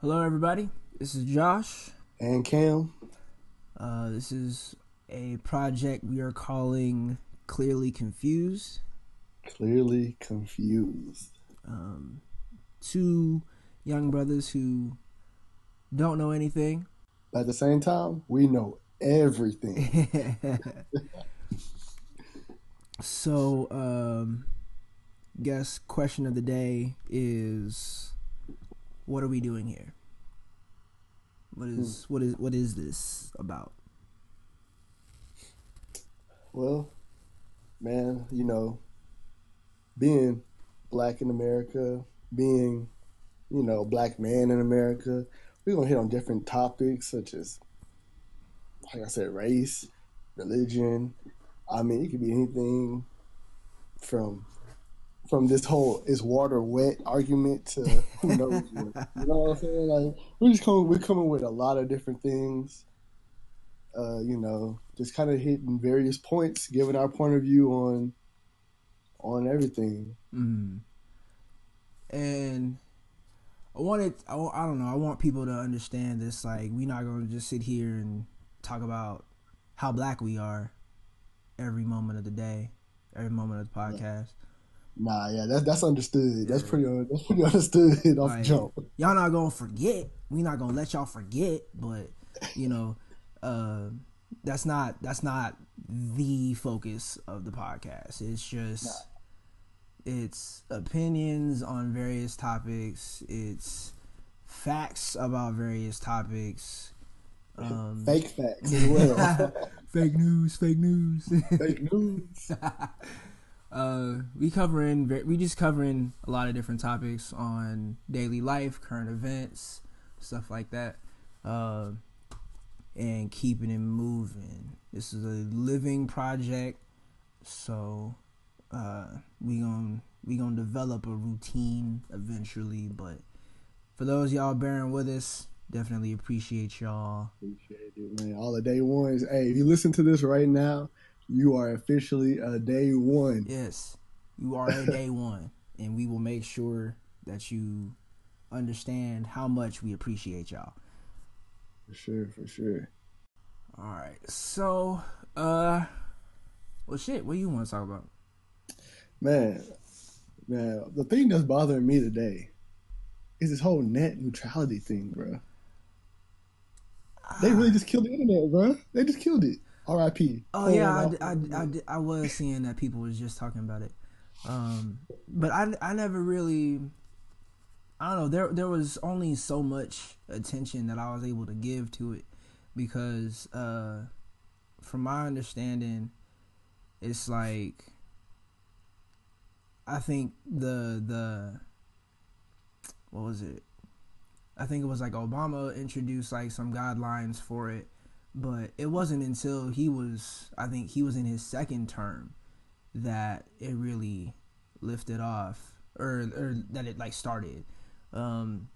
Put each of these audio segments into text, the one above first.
Hello, everybody. This is Josh. And Cam. Uh, this is a project we are calling Clearly Confused. Clearly Confused. Um, two young brothers who don't know anything. But at the same time, we know everything. so, um, guess question of the day is what are we doing here? What is hmm. what is what is this about? Well, man, you know, being black in America, being, you know, black man in America, we're gonna hit on different topics such as like I said, race, religion. I mean, it could be anything from from this whole is water wet argument to who knows what. You know what I'm saying? Like we're just coming we're coming with a lot of different things. Uh, you know, just kind of hitting various points, giving our point of view on on everything. Mm. And I wanted I, I don't know, I want people to understand this like we're not going to just sit here and talk about how black we are every moment of the day, every moment of the podcast. Nah, yeah, that's that's understood. That's pretty that's pretty understood off like, jump. Y'all not gonna forget. We not gonna let y'all forget, but you know, uh, that's not that's not the focus of the podcast. It's just nah. it's opinions on various topics. It's facts about various topics. Um, fake facts as well. fake news. Fake news. fake news. Uh, we covering we just covering a lot of different topics on daily life, current events, stuff like that, uh, and keeping it moving. This is a living project, so uh, we gonna we gonna develop a routine eventually. But for those y'all bearing with us, definitely appreciate y'all. Appreciate it, man. All the day ones. Hey, if you listen to this right now you are officially a day one. Yes, you are a day one, and we will make sure that you understand how much we appreciate y'all. For sure, for sure. All right, so uh, well, shit. What do you want to talk about? Man, man, the thing that's bothering me today is this whole net neutrality thing, bro. They really just killed the internet, bro. They just killed it. R.I.P. Oh yeah, I, I, I, I, was seeing that people was just talking about it, um, but I, I never really. I don't know. There there was only so much attention that I was able to give to it because, uh, from my understanding, it's like I think the the what was it? I think it was like Obama introduced like some guidelines for it but it wasn't until he was, I think he was in his second term, that it really lifted off, or or that it like started. Um,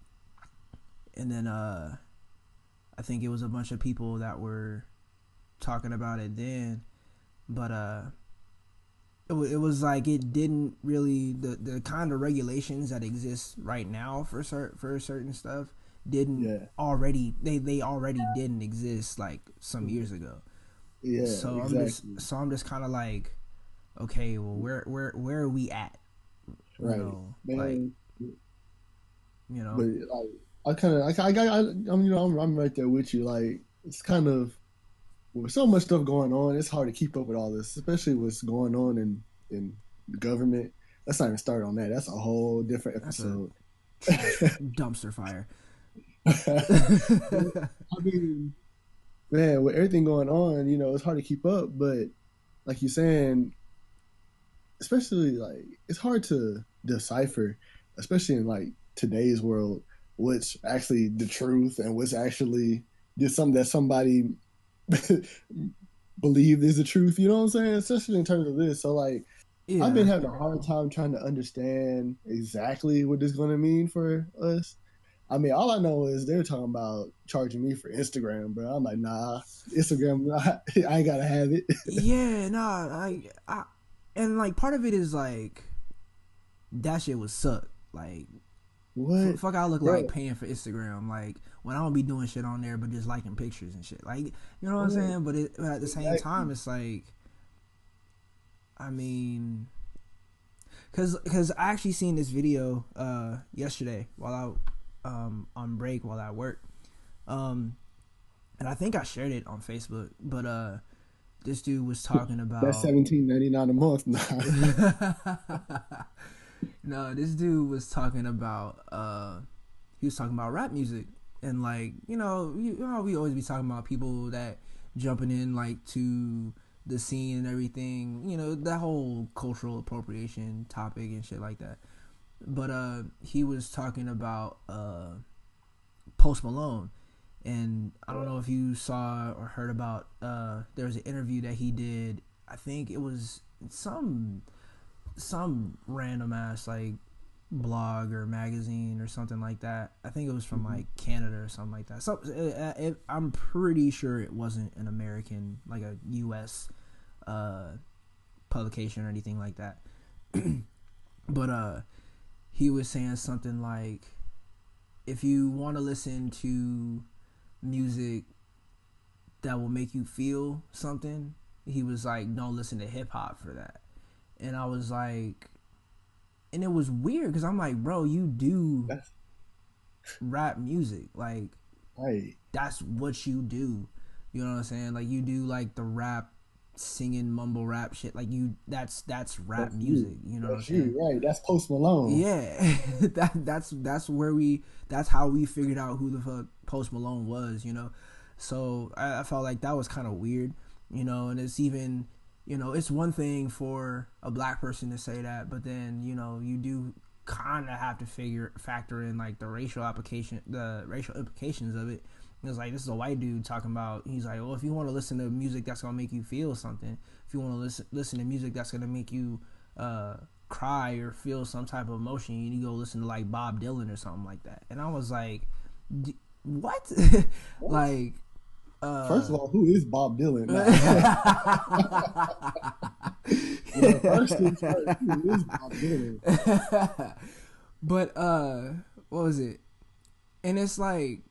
and then uh, I think it was a bunch of people that were talking about it then, but uh, it, it was like it didn't really the the kind of regulations that exist right now for cert, for certain stuff didn't yeah. already they they already didn't exist like some years ago. Yeah. So exactly. I'm just so I'm just kind of like, okay, well, where where where are we at? You right. Know, Man, like, you know. But like, I kind of I, I I I'm you know I'm I'm right there with you. Like it's kind of with so much stuff going on, it's hard to keep up with all this, especially what's going on in in the government. Let's not even start on that. That's a whole different episode. dumpster fire. I mean, man, with everything going on, you know, it's hard to keep up. But like you're saying, especially like it's hard to decipher, especially in like today's world, what's actually the truth and what's actually just something that somebody believe is the truth. You know what I'm saying? Especially in terms of this. So like. Yeah. I've been having a hard time trying to understand exactly what this is going to mean for us. I mean, all I know is they're talking about charging me for Instagram, bro. I'm like, nah, Instagram, I ain't gotta have it. yeah, nah, I, I, and like part of it is like that shit was suck. Like, What? Fuck, I look like paying for Instagram. Like when I don't be doing shit on there, but just liking pictures and shit. Like you know what I'm saying? But, it, but at the same time, it's like, I mean, cause cause I actually seen this video uh yesterday while I um on break while I work, um, and I think I shared it on Facebook. But uh, this dude was talking about That's seventeen ninety nine a month. No, this dude was talking about uh he was talking about rap music and like, you know, you know we always be talking about people that jumping in like to the scene and everything, you know, that whole cultural appropriation topic and shit like that. But uh he was talking about uh Post Malone and I don't know if you saw or heard about uh there was an interview that he did I think it was some some random ass like blog or magazine or something like that. I think it was from like Canada or something like that. So uh, it, I'm pretty sure it wasn't an American like a U.S. Uh, publication or anything like that. but uh, he was saying something like, if you want to listen to music that will make you feel something, he was like, don't listen to hip hop for that and I was like, and it was weird because I'm like, bro, you do That's- rap music, like Right. that's what you do. You know what I'm saying? Like you do like the rap, singing mumble rap shit. Like you, that's that's rap That's music. You know what I'm saying? you, right? That's Post Malone. Yeah, that that's that's where we that's how we figured out who the fuck Post Malone was, you know. So I, I felt like that was kind of weird, you know. And it's even, you know, it's one thing for a black person to say that, but then you know you do kind of have to figure factor in like the racial application, the racial implications of it. It's like this is a white dude talking about. He's like, well, if you want to listen to music that's gonna make you feel something, if you want to listen listen to music that's gonna make you uh, cry or feel some type of emotion, you need to go listen to like Bob Dylan or something like that. And I was like, D- what? like, uh, First of all, who is Bob Dylan? Yeah, first things first, who is Bob Dylan? but uh, what was it? And it's like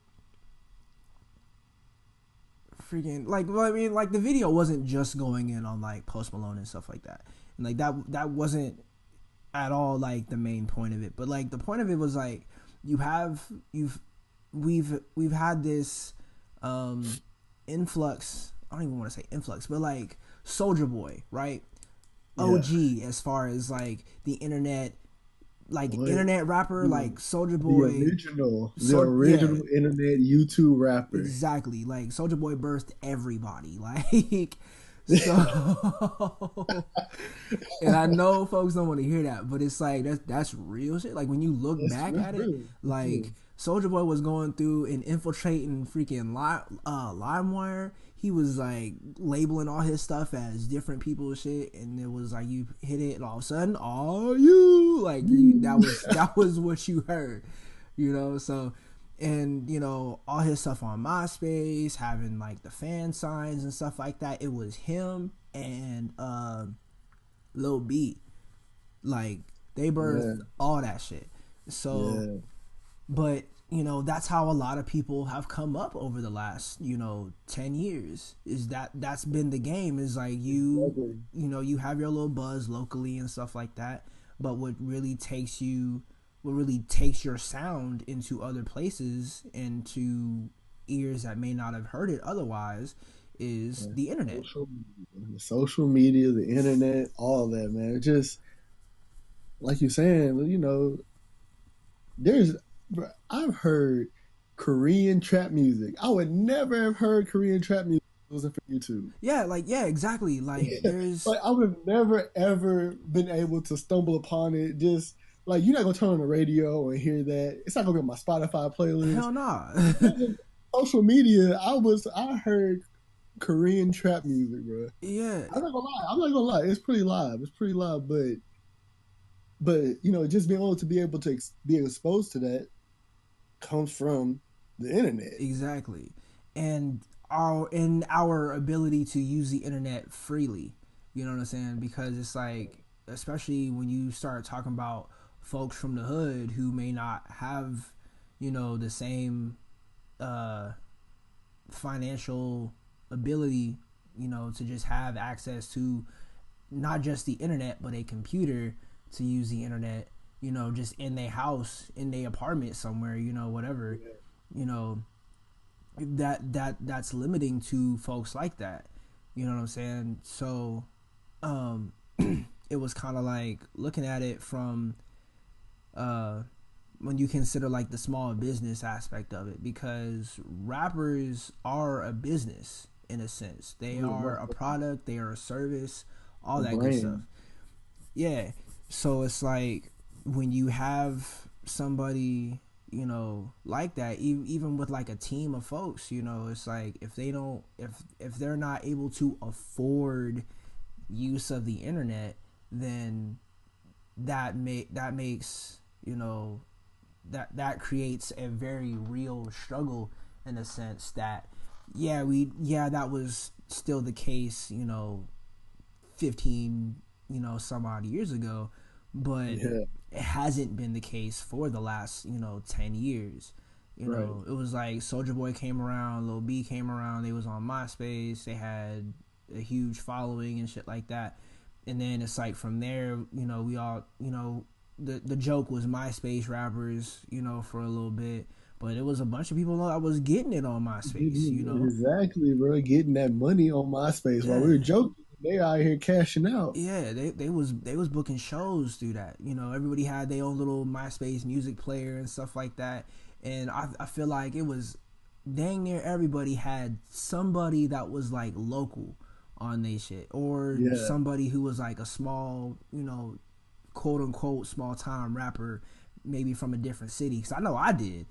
freaking like well, I mean like the video wasn't just going in on like Post Malone and stuff like that. And like that that wasn't at all like the main point of it. But like the point of it was like you have you've we've we've had this um influx I don't even want to say influx, but like Soulja Boy, right? Yeah. OG as far as like the internet like What? internet rapper like Soulja Boy. The original, the original internet YouTube rapper. Exactly. Like Soulja Boy burst everybody. Like so and I know folks don't want to hear that, but it's like that's that's real shit. Like when you look That's- back that's at it, real. like Soulja Boy was going through and infiltrating freaking Li- uh, LimeWire. He was like labeling all his stuff as different people's shit, and it was like you hit it, and all of a sudden, are you like you, that was that was what you heard, you know? So, and you know all his stuff on MySpace, having like the fan signs and stuff like that. It was him and uh, Lil B, like they birthed Yeah. all that shit. So Yeah. but you know that's how a lot of people have come up over the last you know 10 years is that that's been the game is like you you know you have your little buzz locally and stuff like that but what really takes you what really takes your sound into other places and to ears that may not have heard it otherwise is the internet. Social media, the social media, the internet, all that, man. It just like you're saying, you know, there's bro, I've heard Korean trap music. I would never have heard Korean trap music if it wasn't for YouTube. yeah like yeah exactly like there's Like I would have never ever been able to stumble upon it. Just like you're not gonna turn on the radio and hear that. It's not gonna be on my Spotify playlist. hell nah Social media, I was I heard Korean trap music, bro. yeah I'm not gonna lie. I'm not gonna lie. It's pretty live. It's pretty live, but but you know, just being able to be able to ex- be exposed to that comes from the internet. Exactly. And our in our ability to use the internet freely. You know what I'm saying? Because it's like especially when you start talking about folks from the hood who may not have, you know, the same uh, financial ability, you know, to just have access to not just the internet but a computer to use the internet, you know, just in their house, in their apartment somewhere, you know, whatever, you know, that that that's limiting to folks like that. You know what I'm saying? So, um, it was kind of like looking at it from uh when you consider like the small business aspect of it because rappers are a business in a sense they are a product they are a service all that good stuff yeah so it's like when you have somebody you know like that even with like a team of folks you know it's like if they don't if if they're not able to afford use of the internet then that make that makes you know that that creates a very real struggle in a sense that yeah we yeah that was still the case you know 15 you know some odd years ago but yeah. It hasn't been the case for the last you know 10 years you right. know it was like soulja boy came around lil b came around they was on myspace they had a huge following and shit like that and then it's like from there you know we all you know the the joke was MySpace rappers, you know, for a little bit. But it was a bunch of people that was getting it on MySpace, mm-hmm. you know. Exactly, bro. Getting that money on MySpace yeah. while we were joking. They out here cashing out. Yeah, they they was they was booking shows through that. You know, everybody had their own little MySpace music player and stuff like that. And I I feel like it was dang near everybody had somebody that was like local on their shit or yeah. somebody who was like a small, you know, quote unquote small time rapper, maybe from a different city. Because I know I did.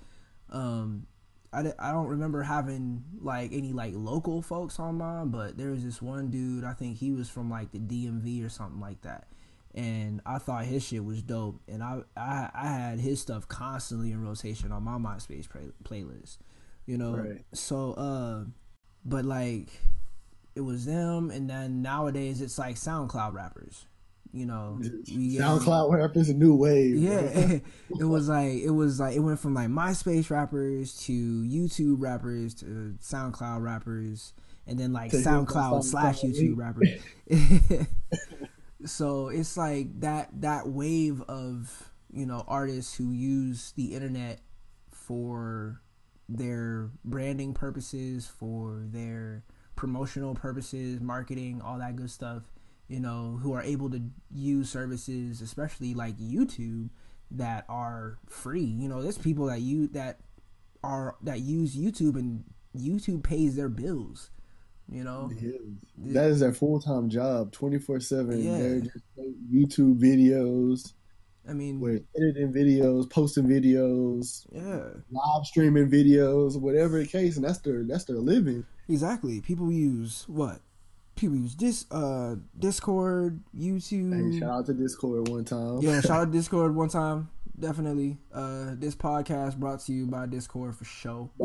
Um, I, I don't remember having like any like local folks on mine, but there was this one dude. I think he was from like the DMV or something like that, and I thought his shit was dope. And I I, I had his stuff constantly in rotation on my MySpace play, playlist, you know. Right. So uh, but like it was them, and then nowadays it's like SoundCloud rappers you know we, SoundCloud rappers a new wave. Yeah, it was like it was like it went from like MySpace rappers to YouTube rappers to SoundCloud rappers, and then like SoundCloud slash YouTube rappers. so it's like that that wave of you know artists who use the internet for their branding purposes, for their promotional purposes, marketing, all that good stuff you know, who are able to use services, especially like YouTube, that are free. You know, there's people that you that are that use YouTube and YouTube pays their bills. You know, that is their full time job, twenty four seven. They're just YouTube videos. I mean, we're editing videos, posting videos, yeah, live streaming videos, whatever the case, and that's their that's their living. Exactly. People use what people use this uh Discord, YouTube. Hey, shout out to Discord one time. yeah, shout out to Discord one time. Definitely. Uh this podcast brought to you by Discord for show.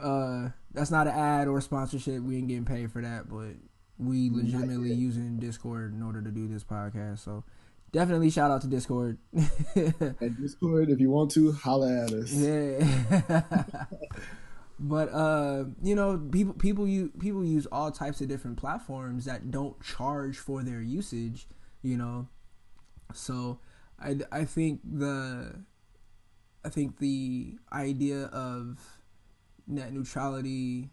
uh that's not an ad or sponsorship. We ain't getting paid for that, but we legitimately using Discord in order to do this podcast. So definitely shout out to Discord. and Discord, if you want to, holla at us. Yeah. But uh, you know, people people you people use all types of different platforms that don't charge for their usage. You know, so I I think the I think the idea of net neutrality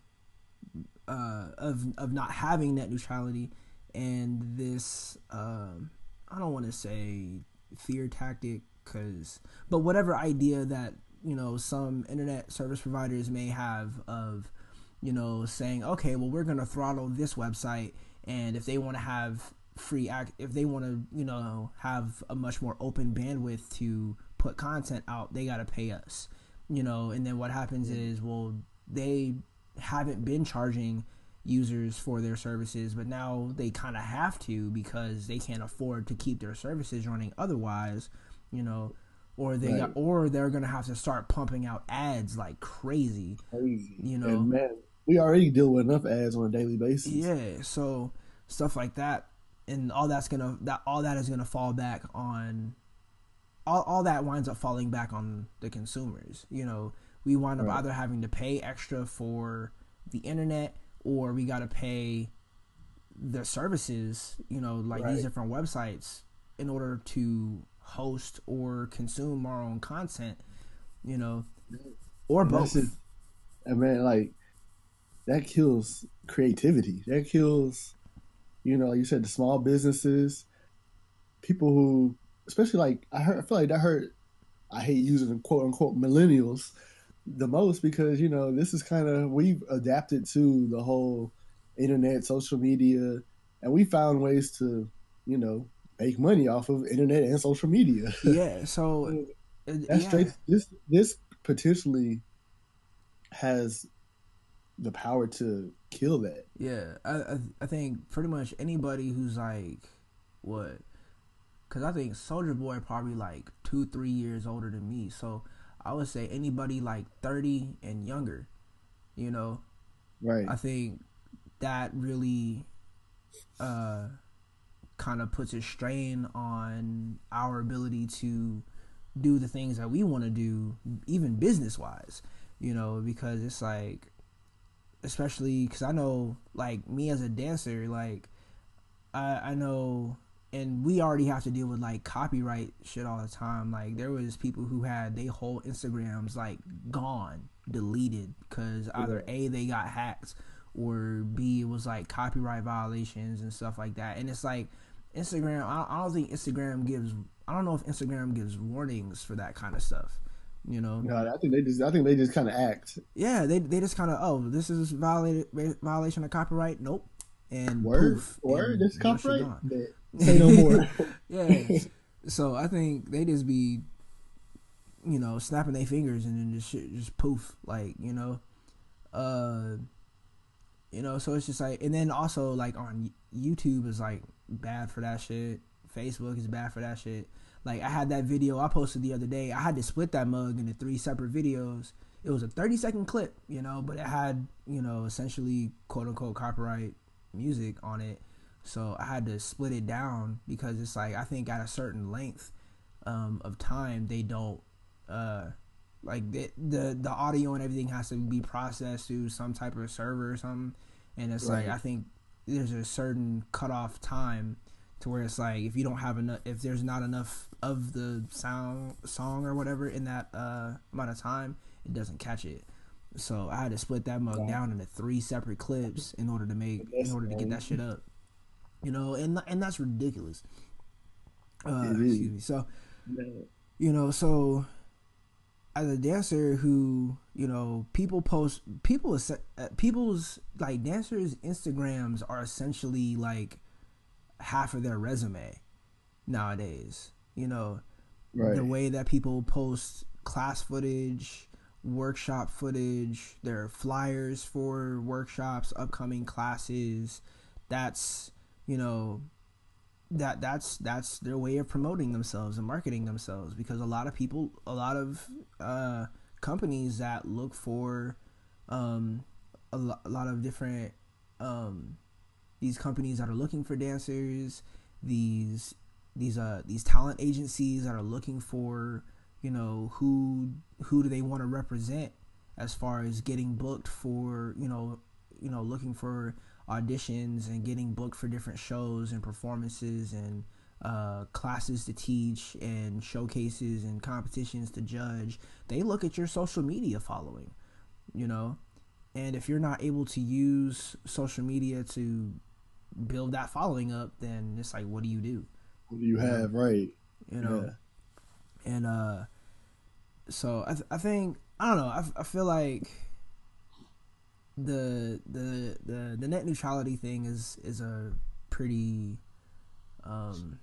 uh, of of not having net neutrality and this um, I don't want to say fear tactic because but whatever idea that you know some internet service providers may have of you know saying okay well we're going to throttle this website and if they want to have free act if they want to you know have a much more open bandwidth to put content out they got to pay us. You know and then what happens is well they haven't been charging users for their services but now they kind of have to because they can't afford to keep their services running otherwise you know or they right. got, or they're gonna have to start pumping out ads like crazy. Crazy, you know. And man, we already deal with enough ads on a daily basis. Yeah, so stuff like that. and all that's gonna that all that is gonna fall back on all, all that winds up falling back on the consumers you know we wind up right. either having to pay extra for the internet or we got to pay the services you know like right. these different websites in order to host or consume our own content you know or both I mean, like that kills creativity. That kills, you know, like you said, the small businesses, people who, especially like I heard, I feel like that hurt. I hate using the quote unquote millennials the most because you know this is kind of we've adapted to the whole internet, social media, and we found ways to, you know, make money off of internet and social media. Yeah, so that's yeah. straight. This this potentially has the power to kill that. Yeah, I I think pretty much anybody who's like what, because I think Soulja Boy probably like two three years older than me, so I would say anybody like thirty and younger, you know, right? I think that really, uh, kind of puts a strain on our ability to do the things that we want to do, even business wise, you know, because it's like especially because I know like me as a dancer, like I I know, and we already have to deal with like copyright shit all the time. Like there was people who had they whole Instagrams like gone, deleted because either a they got hacked or b it was like copyright violations and stuff like that. And it's like Instagram. I, I don't think Instagram gives. I don't know if Instagram gives warnings for that kind of stuff. You know, no, I think they just, I think they just kind of act. Yeah, they they just kind of, oh, this is violated violation of copyright. Nope, and word, poof, word, this copyright. Say no more. yeah, so I think they just be, you know, snapping their fingers and then just shit, just poof, like you know, uh, you know, so it's just like, and then also like on YouTube is like bad for that shit. Facebook is bad for that shit. Like I had that video I posted the other day. I had to split that mug into three separate videos. It was a 30 second clip, you know, but it had, you know, essentially quote unquote copyright music on it. So I had to split it down because it's like I think at a certain length um, of time they don't uh, like the, the the audio and everything has to be processed through some type of server or something. And it's right. like I think there's a certain cutoff time to where it's like if you don't have enough if there's not enough of the sound song or whatever in that uh, amount of time it doesn't catch it. So i had to split that mug down into three separate clips in order to make in order to get that shit up. You know and and that's ridiculous. Uh, excuse me. So you know so as a dancer who you know people post people uh, people's like dancers instagrams are essentially like half of their resume nowadays. You know, right. the way that people post class footage, workshop footage, their flyers for workshops, upcoming classes. That's you know that that's that's their way of promoting themselves and marketing themselves because a lot of people a lot of uh, companies that look for um, a, lo- a lot of different um, these companies that are looking for dancers, these these uh these talent agencies that are looking for you know who who do they want to represent as far as getting booked for you know you know looking for auditions and getting booked for different shows and performances and uh, classes to teach and showcases and competitions to judge they look at your social media following you know and if you're not able to use social media to build that following up, then it's like, what do you do? What do you, you have, know? right? You know, yeah. and uh, so I, th- I think I don't know. I, f- I feel like the the the the net neutrality thing is is a pretty um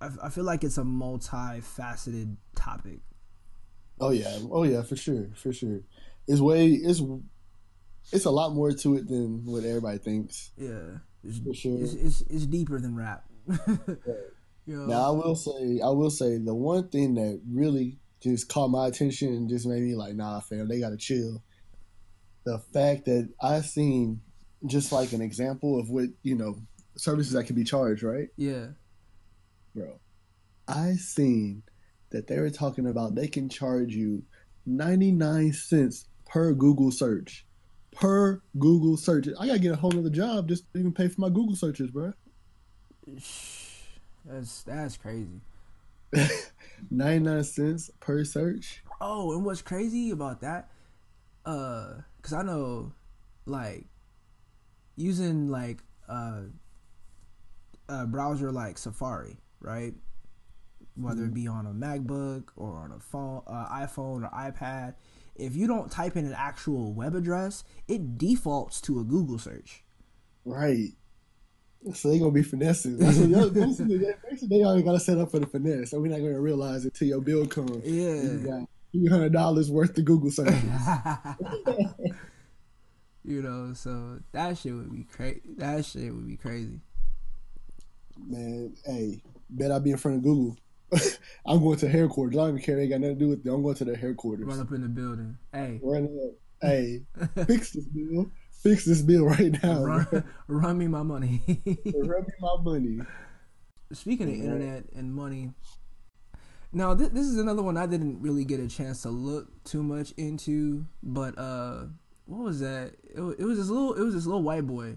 I, I feel like it's a multifaceted topic. Oh yeah, oh yeah, for sure, for sure. It's way it's it's a lot more to it than what everybody thinks. Yeah. It's, For sure. it's, it's, it's deeper than rap. you know? Now I will say, I will say the one thing that really just caught my attention and just made me like, nah, fam, they gotta chill. The fact that I've seen just like an example of what you know services that can be charged, right? Yeah. Bro, I seen that they were talking about they can charge you 99 cents per Google search. Per Google search. I gotta get a whole other job just to even pay for my Google searches, bro. That's that's crazy. 99 cents per search. Oh, and what's crazy about that? Uh, cause I know, like, using like uh, a browser like Safari, right? Whether it be on a MacBook or on a phone, uh, iPhone or iPad, if you don't type in an actual web address, it defaults to a Google search. Right. So they gonna be finessing. Basically, they already got to set up for the finesse, so we're not gonna realize it till your bill comes. Yeah. You got three hundred dollars worth of Google searches. You know, so that shit would be crazy. That shit would be crazy. Man, hey, bet I'll be in front of Google. I'm going to headquarters. I don't even care. They got nothing to do with it. I'm going to their headquarters. Run up in the building. Hey. Run up. Hey, fix this bill. Fix this bill right now. Run, run me my money. run me my money. Speaking of internet and money, now th- this is another one I didn't really get a chance to look too much into, but uh, what was that? It, it was this little, it was this little white boy,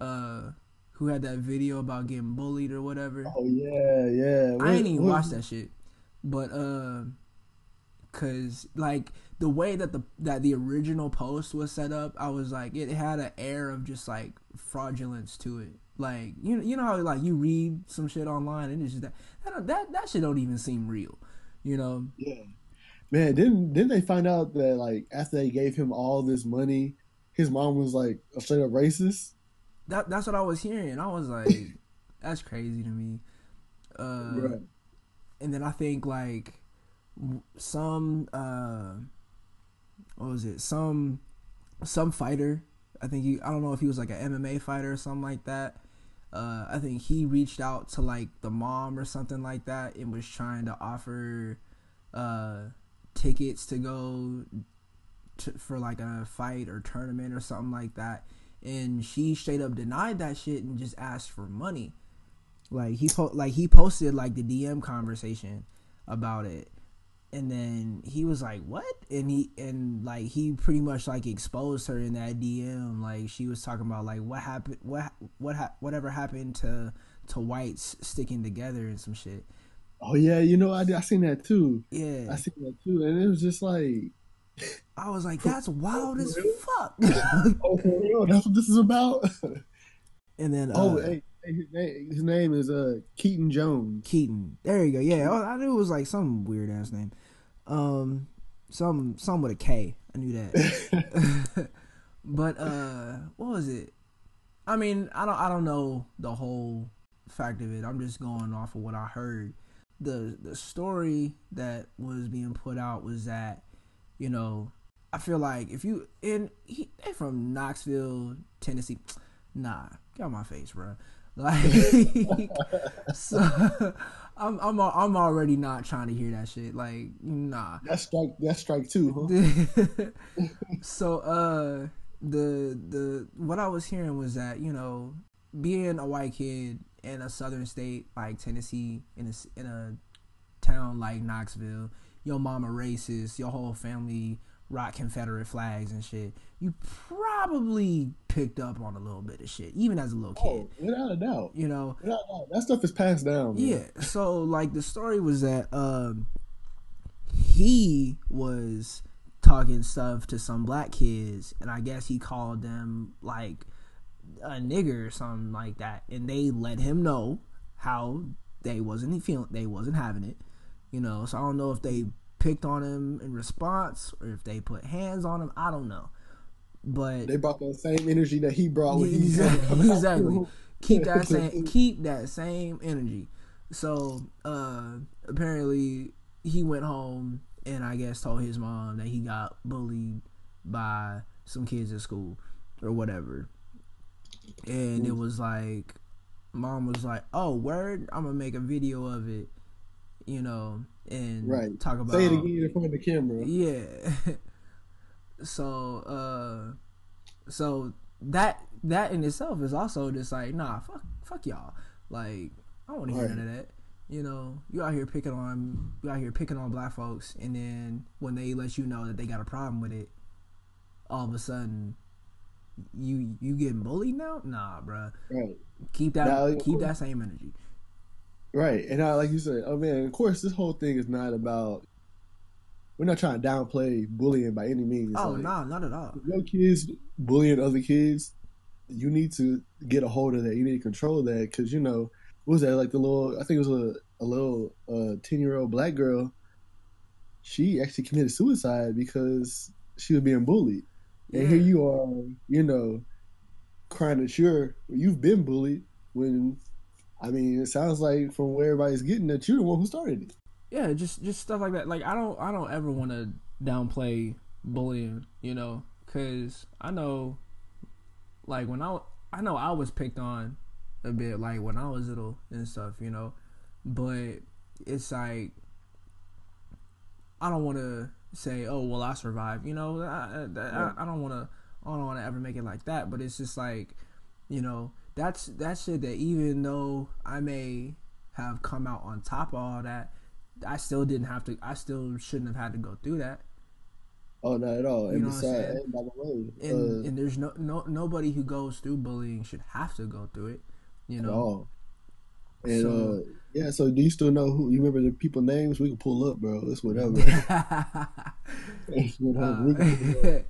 uh, who had that video about getting bullied or whatever. Oh yeah, yeah. What, I ain't even watched that shit, but uh, cause like the way that the that the original post was set up, I was like, it had an air of just like fraudulence to it. Like you you know how like you read some shit online and it's just that that that, that shit don't even seem real, you know? Yeah, man. Didn't didn't they find out that like after they gave him all this money, his mom was like a straight up racist? That that's what I was hearing. I was like, that's crazy to me. Uh, right. And then I think like some uh, what was it? Some some fighter. I think he. I don't know if he was like an MMA fighter or something like that. Uh, I think he reached out to like the mom or something like that and was trying to offer uh, tickets to go to, for like a fight or tournament or something like that and she straight up denied that shit and just asked for money. Like he po- like he posted like the DM conversation about it, and then he was like, "What?" And he and like he pretty much like exposed her in that DM. Like she was talking about like what happened, what what ha- whatever happened to to whites sticking together and some shit. Oh yeah, you know I I seen that too. Yeah, I seen that too, and it was just like I was like, that's wild as fuck. oh, for real? That's what this is about. and then, oh, uh, hey, his, name, his name is uh Keaton Jones. Keaton. There you go. Yeah, I knew it was like some weird ass name. Um, some some with a K. I knew that. but uh, what was it? I mean, I don't I don't know the whole fact of it. I'm just going off of what I heard. The the story that was being put out was that you know, I feel like if you in he they from Knoxville, Tennessee, nah, get out my face, bro. Like, so I'm I'm I'm already not trying to hear that shit. Like, nah. That's strike. That's strike two. Huh? so, uh, the the what I was hearing was that you know, being a white kid in a southern state like Tennessee, in a in a town like Knoxville, your mama racist, your whole family rock Confederate flags and shit, you probably picked up on a little bit of shit, even as a little kid. Oh, without a doubt. You know, without a doubt. that stuff is passed down. Man. Yeah. So like the story was that um, he was talking stuff to some black kids, and I guess he called them like a nigger or something like that, and they let him know how they wasn't feeling, they wasn't having it you know, so I don't know if they picked on him in response or if they put hands on him. I don't know. But they brought that same energy that he brought when exactly, he exactly. keep that same keep that same energy. So uh apparently he went home and I guess told his mom that he got bullied by some kids at school or whatever. And it was like mom was like, "Oh, word, I'm going to make a video of it." you know, and right. talk about say it again in front of the camera. Yeah. so, uh, so that that in itself is also just like nah, fuck fuck y'all. Like I don't want to hear Right. none of that. You know, you out here picking on you out here picking on black folks, and then when they let you know that they got a problem with it, all of a sudden, you you getting bullied now? Nah, bruh. Right. Keep that Now, keep that same energy. Right. And I, like you said, oh man, of course, this whole thing is not about. We're not trying to downplay bullying by any means. oh Like, nah, not at all. Your kids bullying other kids, you need to get a hold of that. You need to control that because you know what was that like the little? I think it was a a little uh ten year old black girl. She actually committed suicide because she was being bullied, and here you are, you know, crying that you're you've been bullied when. I mean, it sounds like from where everybody's getting that you're the one who started it. yeah just just stuff like that like i don't i don't ever want to downplay bullying you know because i know like when i i know i was picked on a bit like when i was little and stuff you know but it's like i don't want to say oh well i survived you know i, I, I, I don't want to i don't want to ever make it like that but it's just like you know that's that shit that even though i may have come out on top of all that I still didn't have to. I still shouldn't have had to go through that. Oh, not at all. You And know what I'm besides, and by the way, And uh, and there's no no nobody who goes through bullying should have to go through it. You at know. all. And So- uh, yeah, so do you still know who? You remember the people names? We can pull up, bro. It's whatever. It's whatever.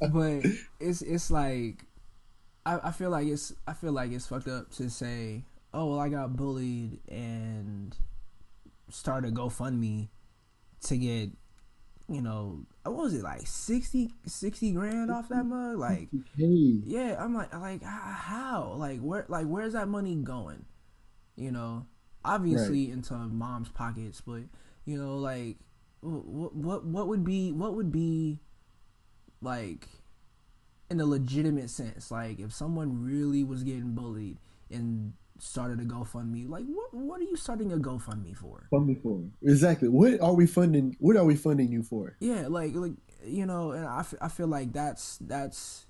Uh, but it's it's like I, I feel like it's I feel like it's fucked up to say oh well I got bullied and start a GoFundMe to get you know what was it like 60, 60 grand off that mug like yeah i'm like like how like where like where's that money going you know obviously into mom's pockets but you know like what what what would be what would be like in a legitimate sense like if someone really was getting bullied and started a GoFundMe like what what are you starting a GoFundMe for fund for exactly. What are we funding? What are we funding you for? Yeah, like like you know, and I, f- I feel like that's that's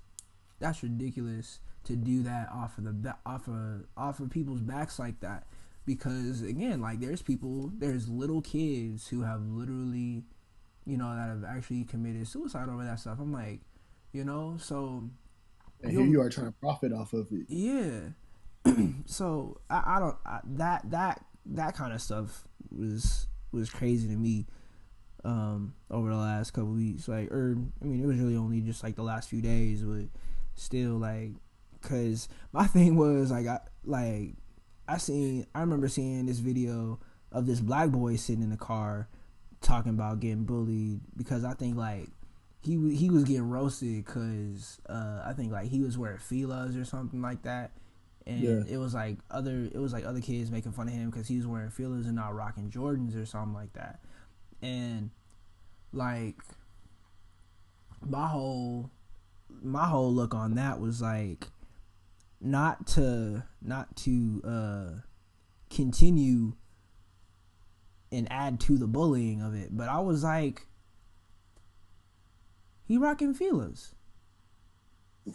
that's ridiculous to do that off of the off of off of people's backs like that because again, like there's people, there's little kids who have literally, you know, that have actually committed suicide over that stuff. I'm like, you know, so And here you are trying to profit off of it. yeah. so I, I don't I, that that that kind of stuff was was crazy to me um over the last couple weeks like or I mean it was really only just like the last few days but still like cuz my thing was like I like I seen I remember seeing this video of this black boy sitting in the car talking about getting bullied because I think like he he was getting roasted because uh, I think like he was wearing Fila's or something like that, and Yeah. it was like other it was like other kids making fun of him because he was wearing Fila's and not rocking Jordans or something like that, and like my whole my whole look on that was like not to not to uh continue and add to the bullying of it but i was like he rocking Filas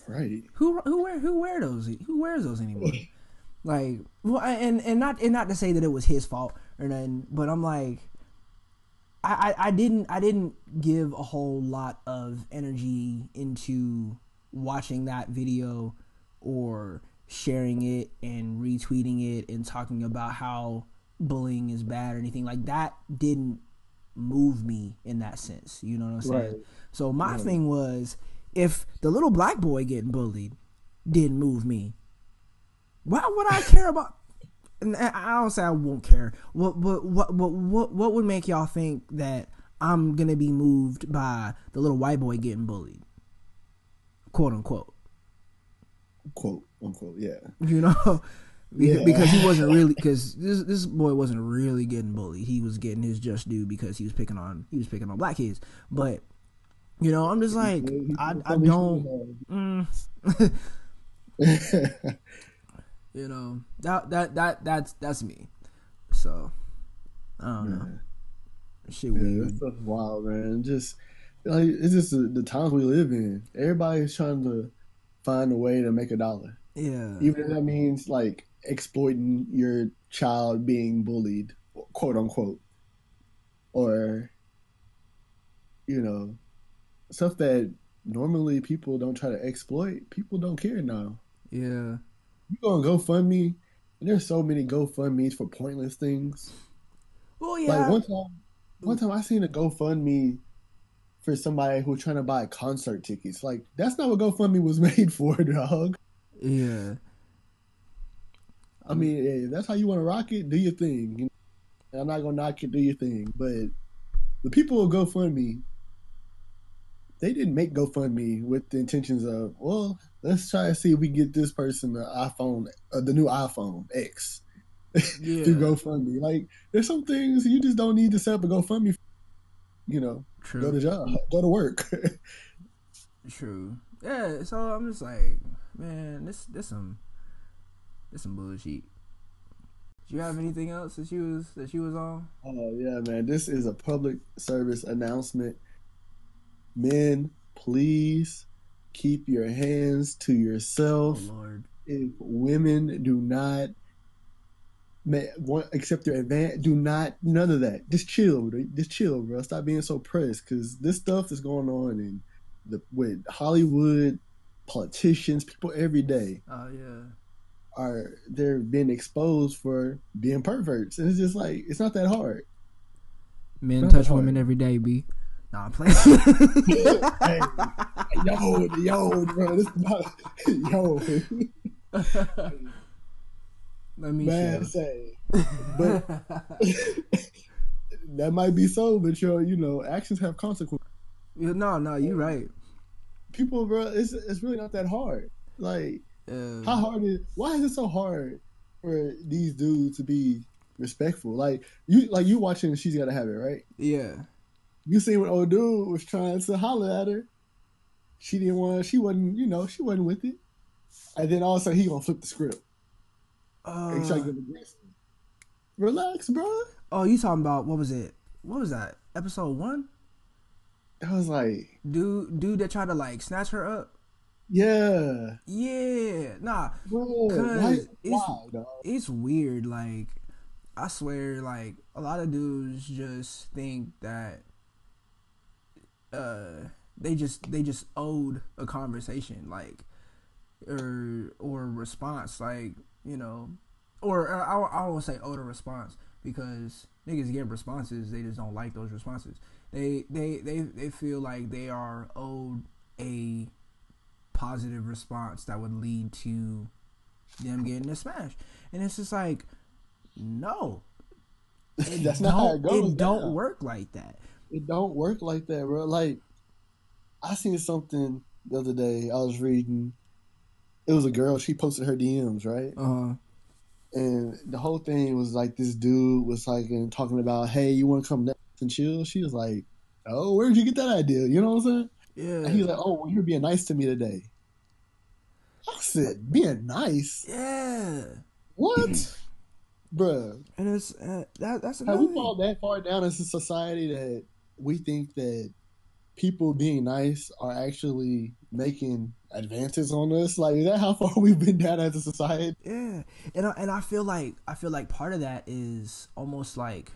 Right. who who wear who wear those who wears those anymore like well and and not and not to say that it was his fault or nothing but i'm like I, I I didn't I didn't give a whole lot of energy into watching that video or sharing it and retweeting it and talking about how bullying is bad or anything like that didn't move me in that sense. You know what I'm saying? Right. So my Right. thing was if the little black boy getting bullied didn't move me, why would I care about and I don't say I won't care. What what what what what what would make y'all think that I'm gonna be moved by the little white boy getting bullied? Quote unquote. Quote unquote. Yeah. You know? Yeah. Because he wasn't really because this this boy wasn't really getting bullied. He was getting his just due because he was picking on he was picking on black kids. But you know, I'm just like I I don't mm, you know that that that that's that's me. So I don't know. Shit Yeah, weird. that stuff's wild, man. Just like it's just the, the times we live in. Everybody's trying to find a way to make a dollar. Yeah. Even if that means like exploiting your child being bullied, quote unquote. Or you know, stuff that normally people don't try to exploit, people don't care now. Yeah. You go on GoFundMe, and there's so many GoFundMe's for pointless things. Well, yeah. Like one time, one time I seen a GoFundMe for somebody who's trying to buy concert tickets. Like that's not what GoFundMe was made for, dog. Yeah. I mean, hey, that's how you want to rock it, do your thing. You know? I'm not gonna knock it, do your thing. But the people of GoFundMe, they didn't make GoFundMe with the intentions of, well, let's try to see if we get this person the iPhone, uh, the new iPhone X Yeah. through GoFundMe. Like, there's some things you just don't need to set up a GoFundMe. For. You know, True. go to job, go to work. True. Yeah, so I'm just like, man, this this some this some bullshit. Do you have anything else that you was that you was on? Oh yeah, man. This is a public service announcement. Men, please keep your hands to Oh yourself. Lord. If women do not ma- want accept their advance, do not none of that. Just chill, just chill, bro. Stop being so pressed because this stuff is going on in the with Hollywood politicians, people every day Oh yeah. are they're being exposed for being perverts, and it's just like it's not that hard. Men Not touch hard. women every day, b. Nah, I'm playing. hey, yo, yo, bro, this is not, yo, Let me man, say, but that might be so, but your, you know, actions have consequences. Yeah, no, no, you're right. People, bro, it's it's really not that hard. Like, Uh, how hard is? Why is it so hard for these dudes to be respectful? Like you, like you watching, she's gotta have it, right? yeah. You see when old dude was trying to holler at her. She didn't want. She wasn't. You know, she wasn't with it. And then all of a sudden, he gonna flip the script. And try to Uh, get aggressive. Relax, bro. oh, you talking about what was it? What was that? Episode one? I was like, Dude, dude that tried to like snatch her up. yeah, Yeah, nah. bro. 'Cause Why? it's- it's weird. Like, I swear, like a lot of dudes just think that uh they just they just owed a conversation, like, or or response, like you know, or uh, I I won't say owed a response because niggas get responses, they just don't like those responses. They they they they feel like they are owed a positive response that would lead to them getting a smash. And it's just like, no. It That's not how it goes It don't work like that. It don't work like that, bro. Like, I seen something the other day. I was reading. It was a girl. She posted her DMs, right? Uh And the whole thing was like this dude was like and talking about, hey, you want to come Netflix and chill? She was like, oh, where'd you get that idea? You know what I'm saying? yeah. And he's like, oh, well, you're being nice to me today. I said, being nice? yeah. What? Bruh, And it's uh, that that's have we fallen that far down as a society that we think that people being nice are actually making advances on us? Like, is that how far we've been down as a society? Yeah, and I, and I feel like I feel like part of that is almost like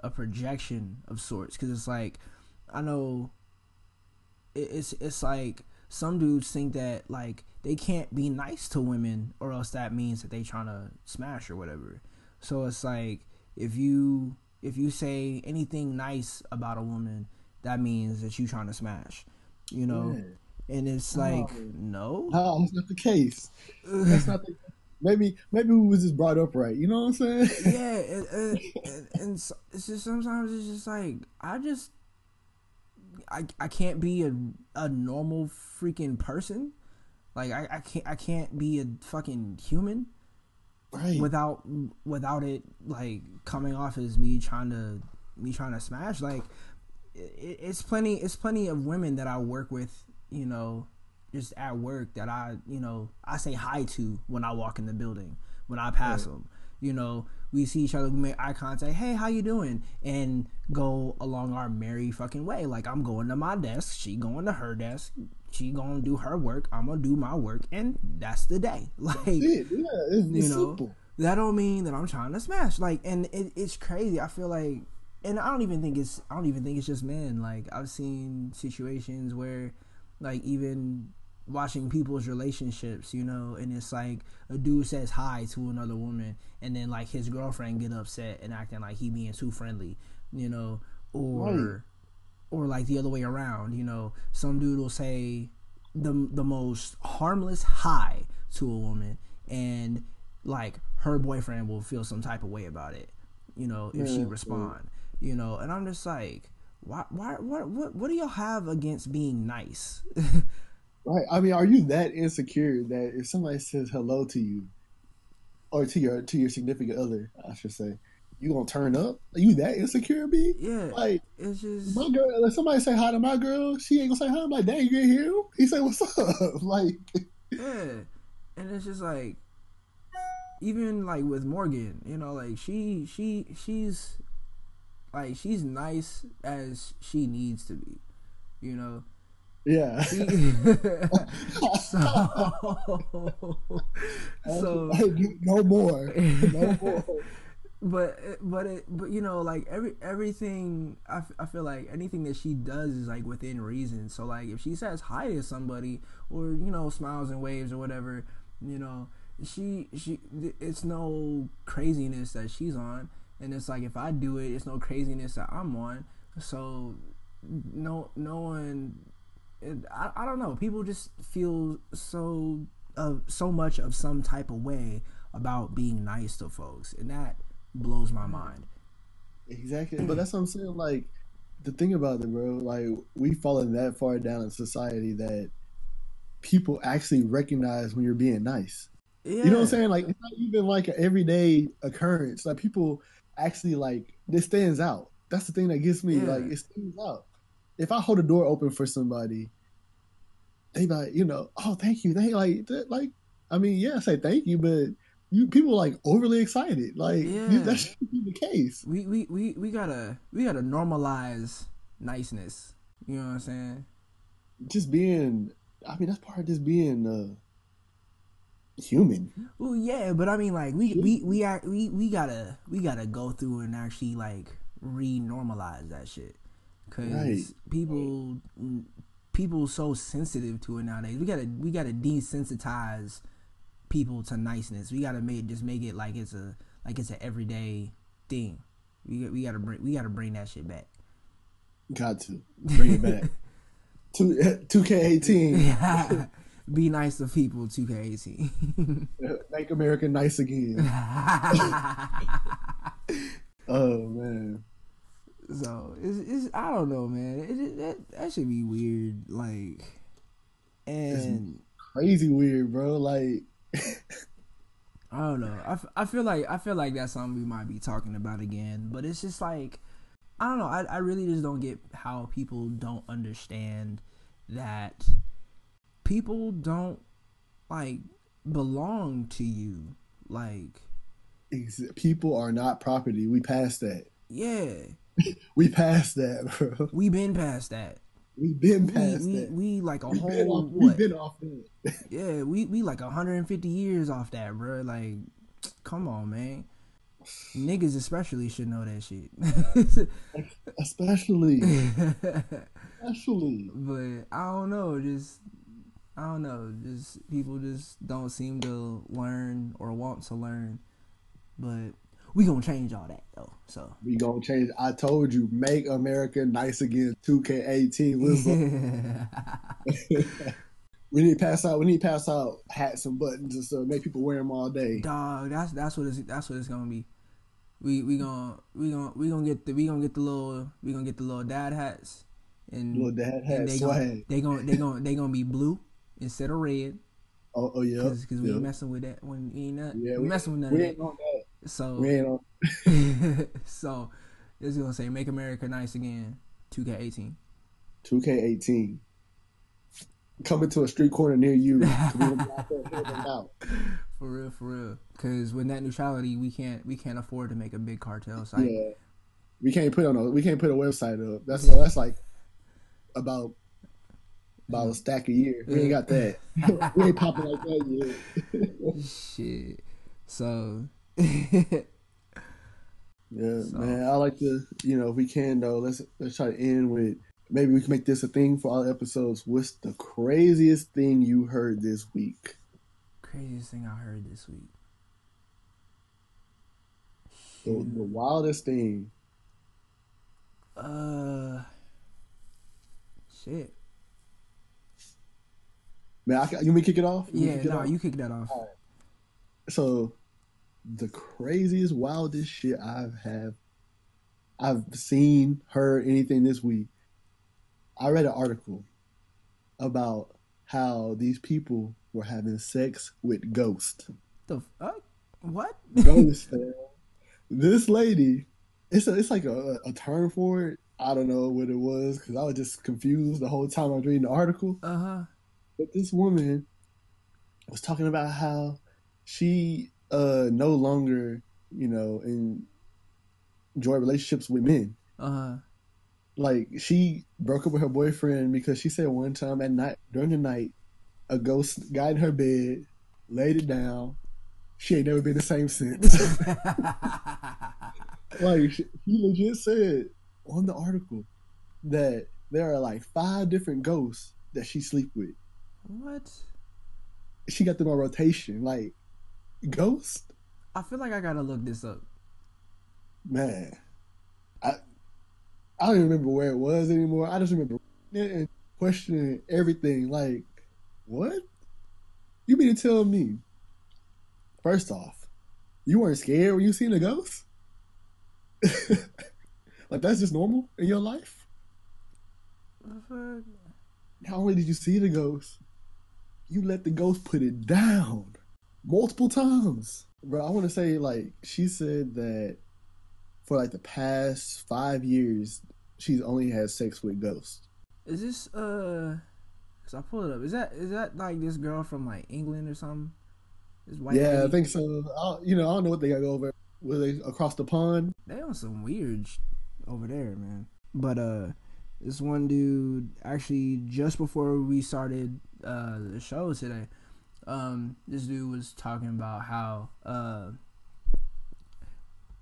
a projection of sorts because it's like I know it, it's it's like some dudes think that like they can't be nice to women or else that means that they trying to smash or whatever. So it's like if you if you say anything nice about a woman, that means that you trying to smash, you know. And it's like no, No, that's not the case. That's not the Maybe maybe we was just brought up right. You know what I'm saying? yeah, and, and, and, and so- it's just sometimes it's just like I just I I can't be a a normal freaking person. Like I, I can't I can't be a fucking human Right. without without it like coming off as me trying to me trying to smash. Like it, it's plenty it's plenty of women that I work with, you know, just at work that I you know I say hi to when I walk in the building when I pass them. You know, we see each other, we make eye contact. Hey, how you doing? And go along our merry fucking way. Like I'm going to my desk, she going to her desk. she gonna do her work. I'm gonna do my work, and that's the day. Like it. Yeah, it's, you it's know, simple. that don't mean that I'm trying to smash. Like, and it, it's crazy. I feel like, and I don't even think it's. I don't even think it's just men. Like, I've seen situations where, like, even watching people's relationships, you know, and it's like a dude says hi to another woman, and then like his girlfriend get upset and acting like he being too friendly, you know, or. Right. Or like the other way around, you know, some dude will say the the most harmless hi to a woman, and like her boyfriend will feel some type of way about it, you know, if she Yeah, respond, you know, and I'm just like, why, why, what, what, what do y'all have against being nice? Right. I mean, are you that insecure that if somebody says hello to you, or to your to your significant other, I should say, you gonna turn up? Are you that insecure, B? yeah, Like it's just my girl, if somebody say hi to my girl, she ain't gonna say hi. I'm like, dang, you didn't hear him? He say, what's up? Like, yeah, and it's just like, even like with Morgan, you know, like she, she, she's, like she's nice as she needs to be, you know. yeah. so, so no more, no more. but but it, but you know like every everything I, f- I feel like anything that she does is like within reason so like if she says hi to somebody or you know smiles and waves or whatever you know she she it's no craziness that she's on and it's like if i do it it's no craziness that i'm on so no no one it, I, I don't know people just feel so of so much of some type of way about being nice to folks and that blows my mind Exactly, but that's what I'm saying. Like the thing about it, bro. Like we've fallen that far down in society that people actually recognize when you're being nice. yeah You know what I'm saying? Like it's not even like an everyday occurrence. Like people actually like this stands out. That's the thing that gets me. Yeah. Like it stands out. If I hold a door open for somebody, they like, you know, oh thank you, thank you. like that, like. I mean, yeah, I say thank you, but you people like overly excited. Like Yeah. you, that should be the case. we, we, we, we gotta we gotta normalize niceness you know what i'm saying Just being, I mean, that's part of just being uh, human. well yeah but i mean like we we we are we, we gotta we gotta go through and actually like re-normalize that shit because Right. people people so sensitive to it nowadays we gotta we gotta desensitize people to niceness we gotta make just make it like it's a like it's an everyday thing we, we gotta bring we gotta bring that shit back Got to bring it back. Two eh, two K eighteen. be nice to people 2k18 Make America nice again. Oh man. so it's, it's i don't know man it, it, that, that should be weird like and Crazy weird, bro. Like I don't know. I, I feel like I feel like that's something we might be talking about again, but it's just like I don't know. I I really just don't get how people don't understand that people don't like belong to you. Like ex- people are not property. We passed that. yeah, We passed that, bro. we been past that. We've been past we, that. we like a been whole off, we've been off that. Yeah, we we like 150 years off that, bro. Like, come on, man. Niggas especially should know that shit. Especially, especially. but I don't know, just I don't know, just people just don't seem to learn or want to learn. But we gonna change all that though. So We gonna change. I told you, make America nice again. Two K eighteen. We need to pass out. We need to pass out hats and buttons and stuff. Make people wear them all day. dog, that's that's what it's that's what it's gonna be. We we gonna we gonna we gonna get the we gonna get the little we gonna get the little dad hats and Little dad hat and they gonna they gonna they gonna they gonna be blue instead of red Oh, oh yeah. because we yeah. ain't messing with that when we ain't not, Yeah, we we- messing with none We ain't on that. So We ain't on so it's gonna say make America nice again. 2K18. two K eighteen. Coming to a street corner near you. We gonna be out there handing out. For real, for real. Cause with net neutrality, we can't we can't afford to make a big cartel site. Yeah. We can't put on a we can't put a website up. That's that's like about about a stack a year. We ain't got that. we ain't popping like that yet. Shit. So. yeah, so. man. I like to, you know, if we can though, let's let's try to end with maybe we can make this a thing for all episodes. What's the craziest thing you heard this week? Craziest thing I heard this week. The, the wildest thing. Uh, shit. Man, I, you want me to kick it off? You yeah, no, off? you kick that off. Right. So, the craziest, wildest shit I've have, I've seen, heard anything this week. I read an article about how these people were having sex with ghosts. The fuck? What? Ghosts. this lady, it's a, it's like a, a term for it. I don't know what it was because I was just confused the whole time I was reading the article. Uh huh. But this woman was talking about how she uh no longer, you know, enjoy relationships with men. Uh huh. Like she broke up with her boyfriend because she said one time at night during the night, a ghost got in her bed, laid it down. She ain't never been the same since. like she, he legit said on the article that there are like five different ghosts that she sleep with. What? She got them on rotation, like ghost. I feel like I gotta look this up. Man, I I don't even remember where it was anymore. I just remember and questioning everything. Like, what? You mean to tell me? First off, you weren't scared when you seen a ghost? like that's just normal in your life? Not only did you see the ghost, you let the ghost put it down multiple times. Bro, I want to say like she said that for like the past five years, she's only had sex with ghosts. Is this uh? Cause I pull it up. Is that is that like this girl from like England or something? White yeah, lady? I think so. I, you know, I don't know what they got go over. Were they across the pond? They on some weird sh- over there, man. But uh, this one dude actually just before we started uh the show today, um, this dude was talking about how uh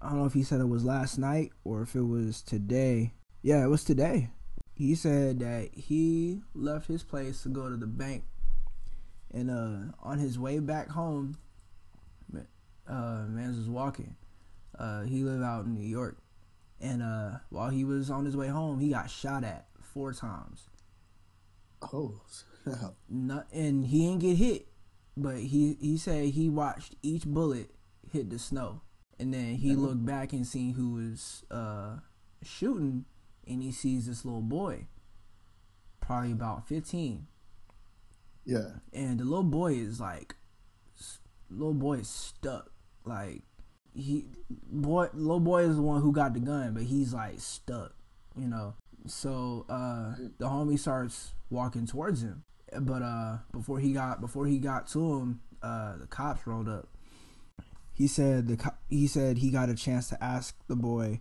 I don't know if he said it was last night or if it was today. Yeah, it was today. He said that he left his place to go to the bank, and uh, on his way back home, uh, man was walking. Uh, he lived out in New York, and uh, while he was on his way home, he got shot at four times. Oh, Not, and he didn't get hit, but he he said he watched each bullet hit the snow and then he looked back and seen who was uh, shooting, and he sees this little boy, probably about fifteen. Yeah. And the little boy is like, little boy is stuck. Like he, boy, little boy is the one who got the gun, but he's like stuck. You know. So uh, the homie starts walking towards him, but uh, before he got before he got to him, uh, the cops rolled up. He said the he said he got a chance to ask the boy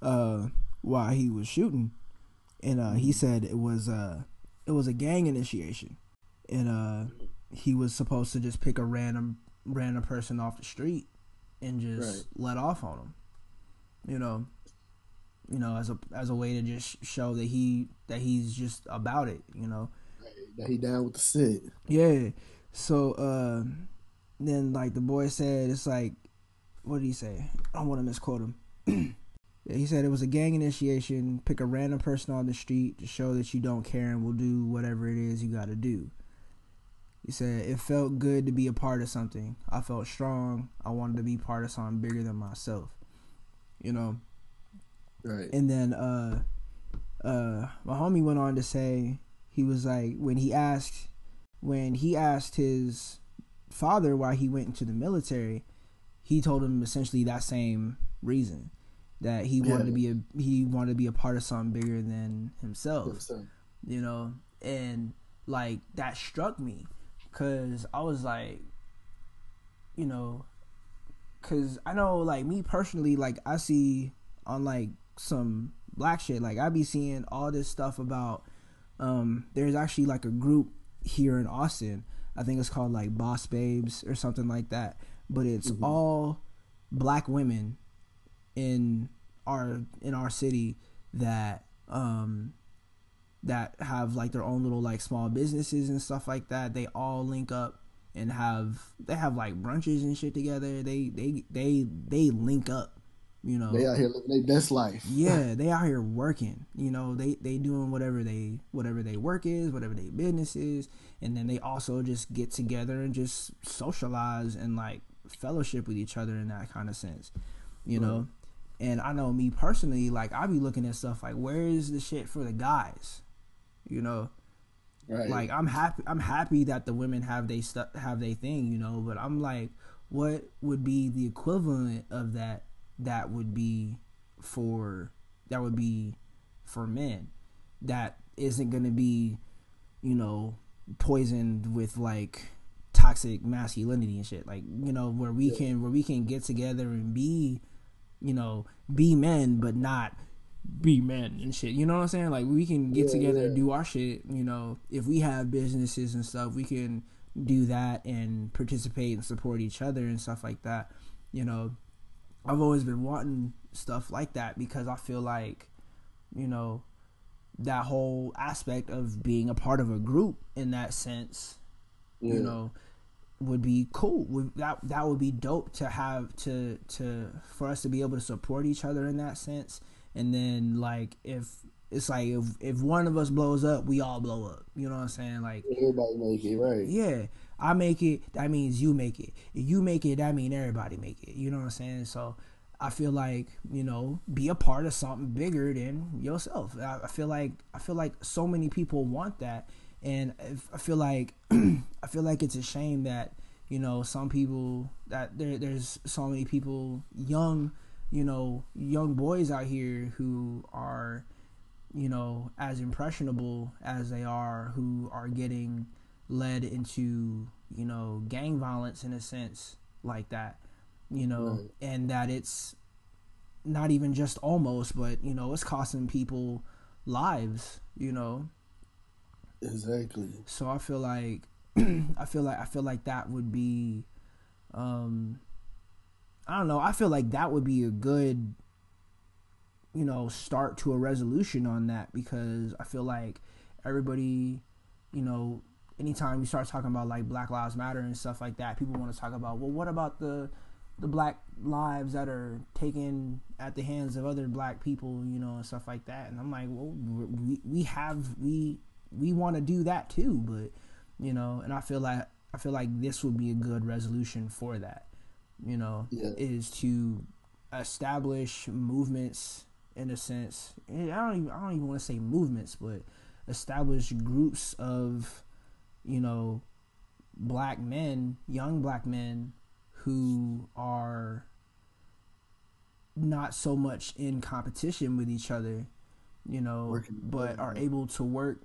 uh, why he was shooting, and uh, he said it was uh, it was a gang initiation, and uh, he was supposed to just pick a random random person off the street and just right. let off on him, you know, you know, as a as a way to just show that he that he's just about it, you know, that he down with the sit. Yeah, so. uh then like the boy said it's like what did he say? I don't want to misquote him. he said it was a gang initiation. Pick a random person on the street to show that you don't care and will do whatever it is you got to do. He said it felt good to be a part of something. I felt strong. I wanted to be part of something bigger than myself. You know. Right. And then uh uh my homie went on to say he was like when he asked when he asked his father why he went into the military, he told him essentially that same reason that he wanted yeah. to be a he wanted to be a part of something bigger than himself. You know, and like that struck me because I was like, you know, because I know like me personally, like I see on like some black shit, like I be seeing all this stuff about Um, there's actually like a group here in Austin. I think it's called like Boss Babes or something like that. But it's mm-hmm. all black women in our in our city that um that have like their own little like small businesses and stuff like that. They all link up and have they have like brunches and shit together. They they they they link up. You know, they out here living their best life. yeah, they out here working. You know, they they doing whatever they whatever they work is, whatever their business is, and then they also just get together and just socialize and like fellowship with each other in that kind of sense. You right. know, and I know me personally, like I be looking at stuff like, where is the shit for the guys? You know, right. like I'm happy. I'm happy that the women have they stuff have they thing. You know, but I'm like, what would be the equivalent of that? That would be for that would be for men. That isn't going to be, you know, poisoned with like toxic masculinity and shit. Like you know, where we can where we can get together and be, you know, be men, but not be men and shit. You know what I'm saying? Like we can get yeah, together yeah. and do our shit. You know, if we have businesses and stuff, we can do that and participate and support each other and stuff like that. You know, I've always been wanting stuff like that because I feel like, you know, that whole aspect of being a part of a group in that sense, yeah. you know, would be cool. Would, that that would be dope to have to to for us to be able to support each other in that sense and then like if it's like if if one of us blows up, we all blow up. You know what I'm saying? Like everybody make it, right? Yeah. I make it, that means you make it. If you make it, that means everybody make it. You know what I'm saying? So I feel like, you know, be a part of something bigger than yourself. I, feel like I feel like so many people want that and I feel like I feel like it's a shame that, you know, some people that there there's so many people young you know, young boys out here who are, you know, as impressionable as they are, who are getting led into, you know, gang violence in a sense like that, you know, right. and that it's not even just almost, but, you know, it's costing people lives, you know. Exactly. So I feel like I feel like I feel like that would be um I don't know. I feel like that would be a good, you know, start to a resolution on that because I feel like everybody, you know, anytime you start talking about like Black Lives Matter and stuff like that, people want to talk about, well, what about the the black lives that are taken at the hands of other black people, you know, and stuff like that. And I'm like, well, we we have we we want to do that too, but you know, and I feel like I feel like this would be a good resolution for that you know, yeah. is to establish movements in a sense. I don't even I don't even want to say movements, but establish groups of, you know, black men, young black men who are not so much in competition with each other, you know, Working but are able to work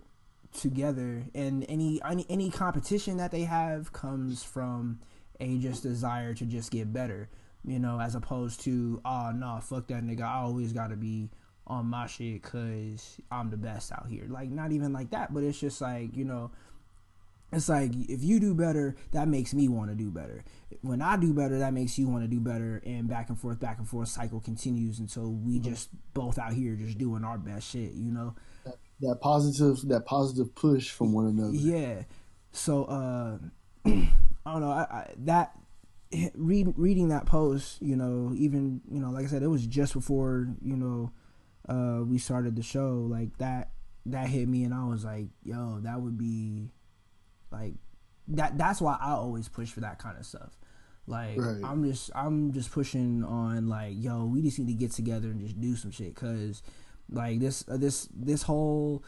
together and any any any competition that they have comes from a just desire to just get better, you know, as opposed to, oh, no, fuck that nigga. I always got to be on my shit because I'm the best out here. Like, not even like that, but it's just like, you know, it's like if you do better, that makes me want to do better. When I do better, that makes you want to do better, and back and forth, back and forth cycle continues until we mm-hmm. just both out here just doing our best shit, you know. That, that positive, that positive push from one another. Yeah. So, uh, I don't know. I, I, that read, reading that post, you know, even you know, like I said, it was just before you know uh, we started the show. Like that, that hit me, and I was like, yo, that would be like that. That's why I always push for that kind of stuff. Like right. I'm just I'm just pushing on like yo, we just need to get together and just do some shit because like this uh, this this whole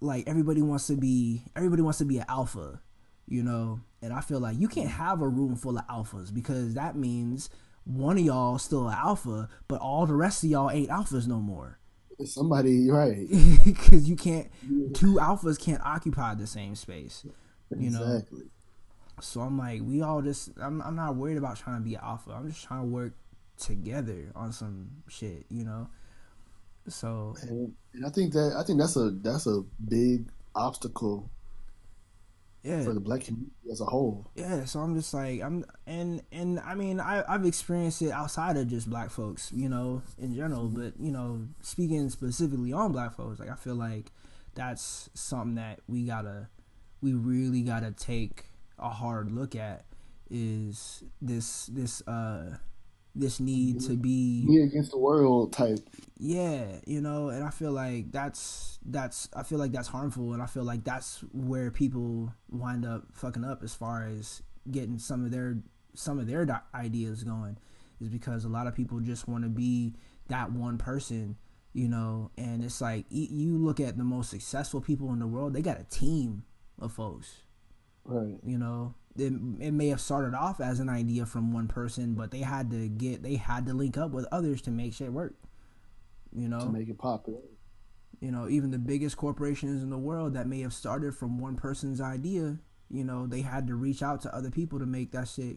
like everybody wants to be everybody wants to be an alpha you know. And I feel like you can't have a room full of alphas because that means one of y'all still an alpha, but all the rest of y'all ain't alphas no more. Somebody right because you can't two alphas can't occupy the same space. You exactly. know. So I'm like, we all just. I'm. I'm not worried about trying to be alpha. I'm just trying to work together on some shit. You know. So. And, and I think that I think that's a that's a big obstacle Yeah, for the black community as a whole. Yeah, so I'm just like I'm and and I mean I I've experienced it outside of just black folks, you know, in general, mm-hmm. but you know, speaking specifically on black folks, like I feel like that's something that we gotta we really gotta take a hard look at is this this uh this need to be Me against the world type. yeah you know and i feel like that's that's i feel like that's harmful and i feel like that's where people wind up fucking up as far as getting some of their some of their ideas going is because a lot of people just want to be that one person you know and it's like you look at the most successful people in the world they got a team of folks Right. you know it, it may have started off as an idea from one person but they had to get they had to link up with others to make shit work you know To make it popular. you know even the biggest corporations in the world that may have started from one person's idea you know they had to reach out to other people to make that shit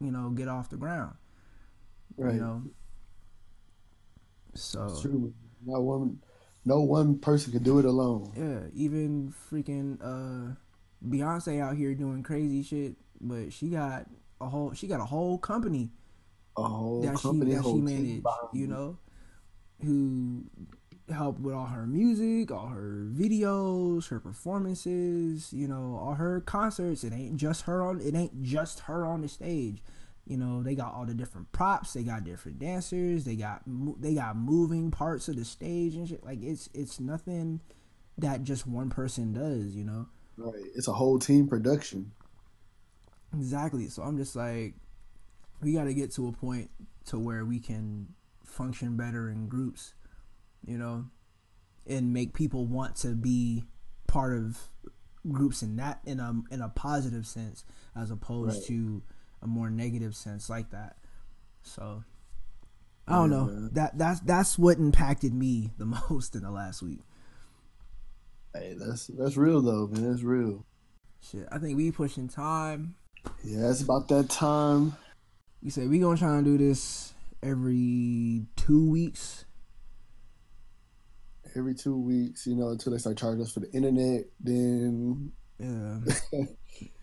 you know get off the ground Right. you know so It's true. No one no one person could do it alone. yeah even freaking uh beyonce out here doing crazy shit but she got a whole she got a whole company A whole that she company, that whole she managed, you know, who helped with all her music, all her videos, her performances, you know, all her concerts. It ain't just her on it ain't just her on the stage. You know, they got all the different props, they got different dancers, they got they got moving parts of the stage and shit. Like it's it's nothing that just one person does, you know. Right. It's a whole team production. Exactly. So I'm just like, we got to get to a point to where we can function better in groups, you know, and make people want to be part of groups in that in a in a positive sense as opposed Right. to a more negative sense like that. So I don't know. That that's that's what impacted me the most in the last week. Hey, that's that's real though, man. That's real. Shit, I think we pushing time. Yeah, it's about that time. We said we gonna try and do this every two weeks. Every two weeks, you know, until they start charging us for the internet, then Yeah,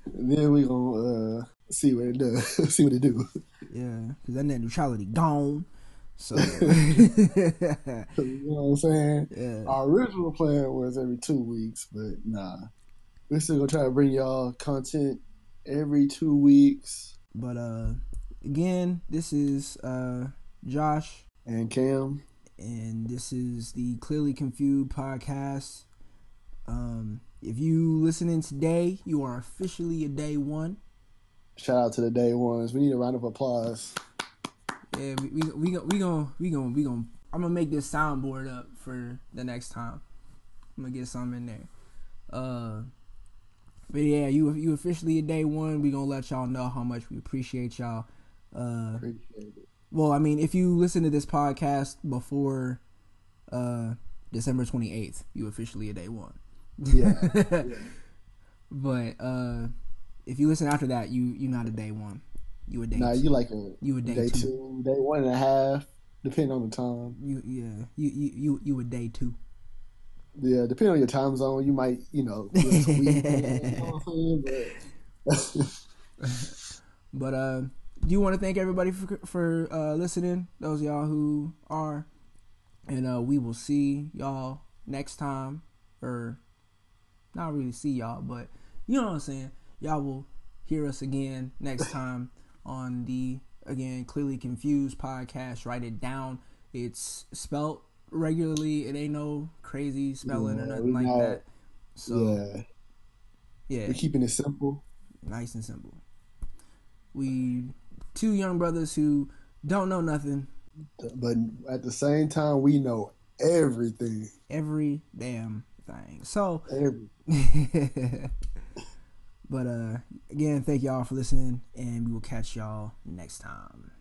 then we gonna uh, see what it does. see what it do. yeah, because that net neutrality gone. So you know what I'm saying? yeah, Our original plan was every two weeks, but nah. We're still gonna try to bring y'all content every two weeks. but uh, again, this is uh Josh, And Cam, and this is the Clearly Confused podcast. Um, if you listening today, you are officially a day one. Shout out to the day ones. We need a round of applause. Yeah, we we we gonna we gonna we gonna we gonna. I'm gonna make this soundboard up for the next time. I'm gonna get some in there. Uh, but yeah, you you officially a day one. We gonna let y'all know how much we appreciate y'all. Uh, Appreciate it. well, I mean, if you listen to this podcast before uh December 28th, you officially a day one. Yeah. yeah. But uh, if you listen after that, you you not a day one. You a day. Nah, two. you like a you a day, day two. two, day one and a half, depending on the time. You yeah. You you you you a day two. Yeah, depending on your time zone, you might, you know, tweet, you know what I'm saying? But But uh, do you want to thank everybody for for uh, listening? Those of y'all who are, and uh, we will see y'all next time, or not really see y'all, but you know what I'm saying. Y'all will hear us again next time on the again clearly confused podcast. Write it down. It's spelt regularly. It ain't no crazy spelling or nothing like not- that. So yeah, yeah, we're keeping it simple. nice and simple. We two young brothers who don't know nothing But at the same time, we know everything. every damn thing. So, Every but uh, again, thank y'all for listening, and we will catch y'all next time.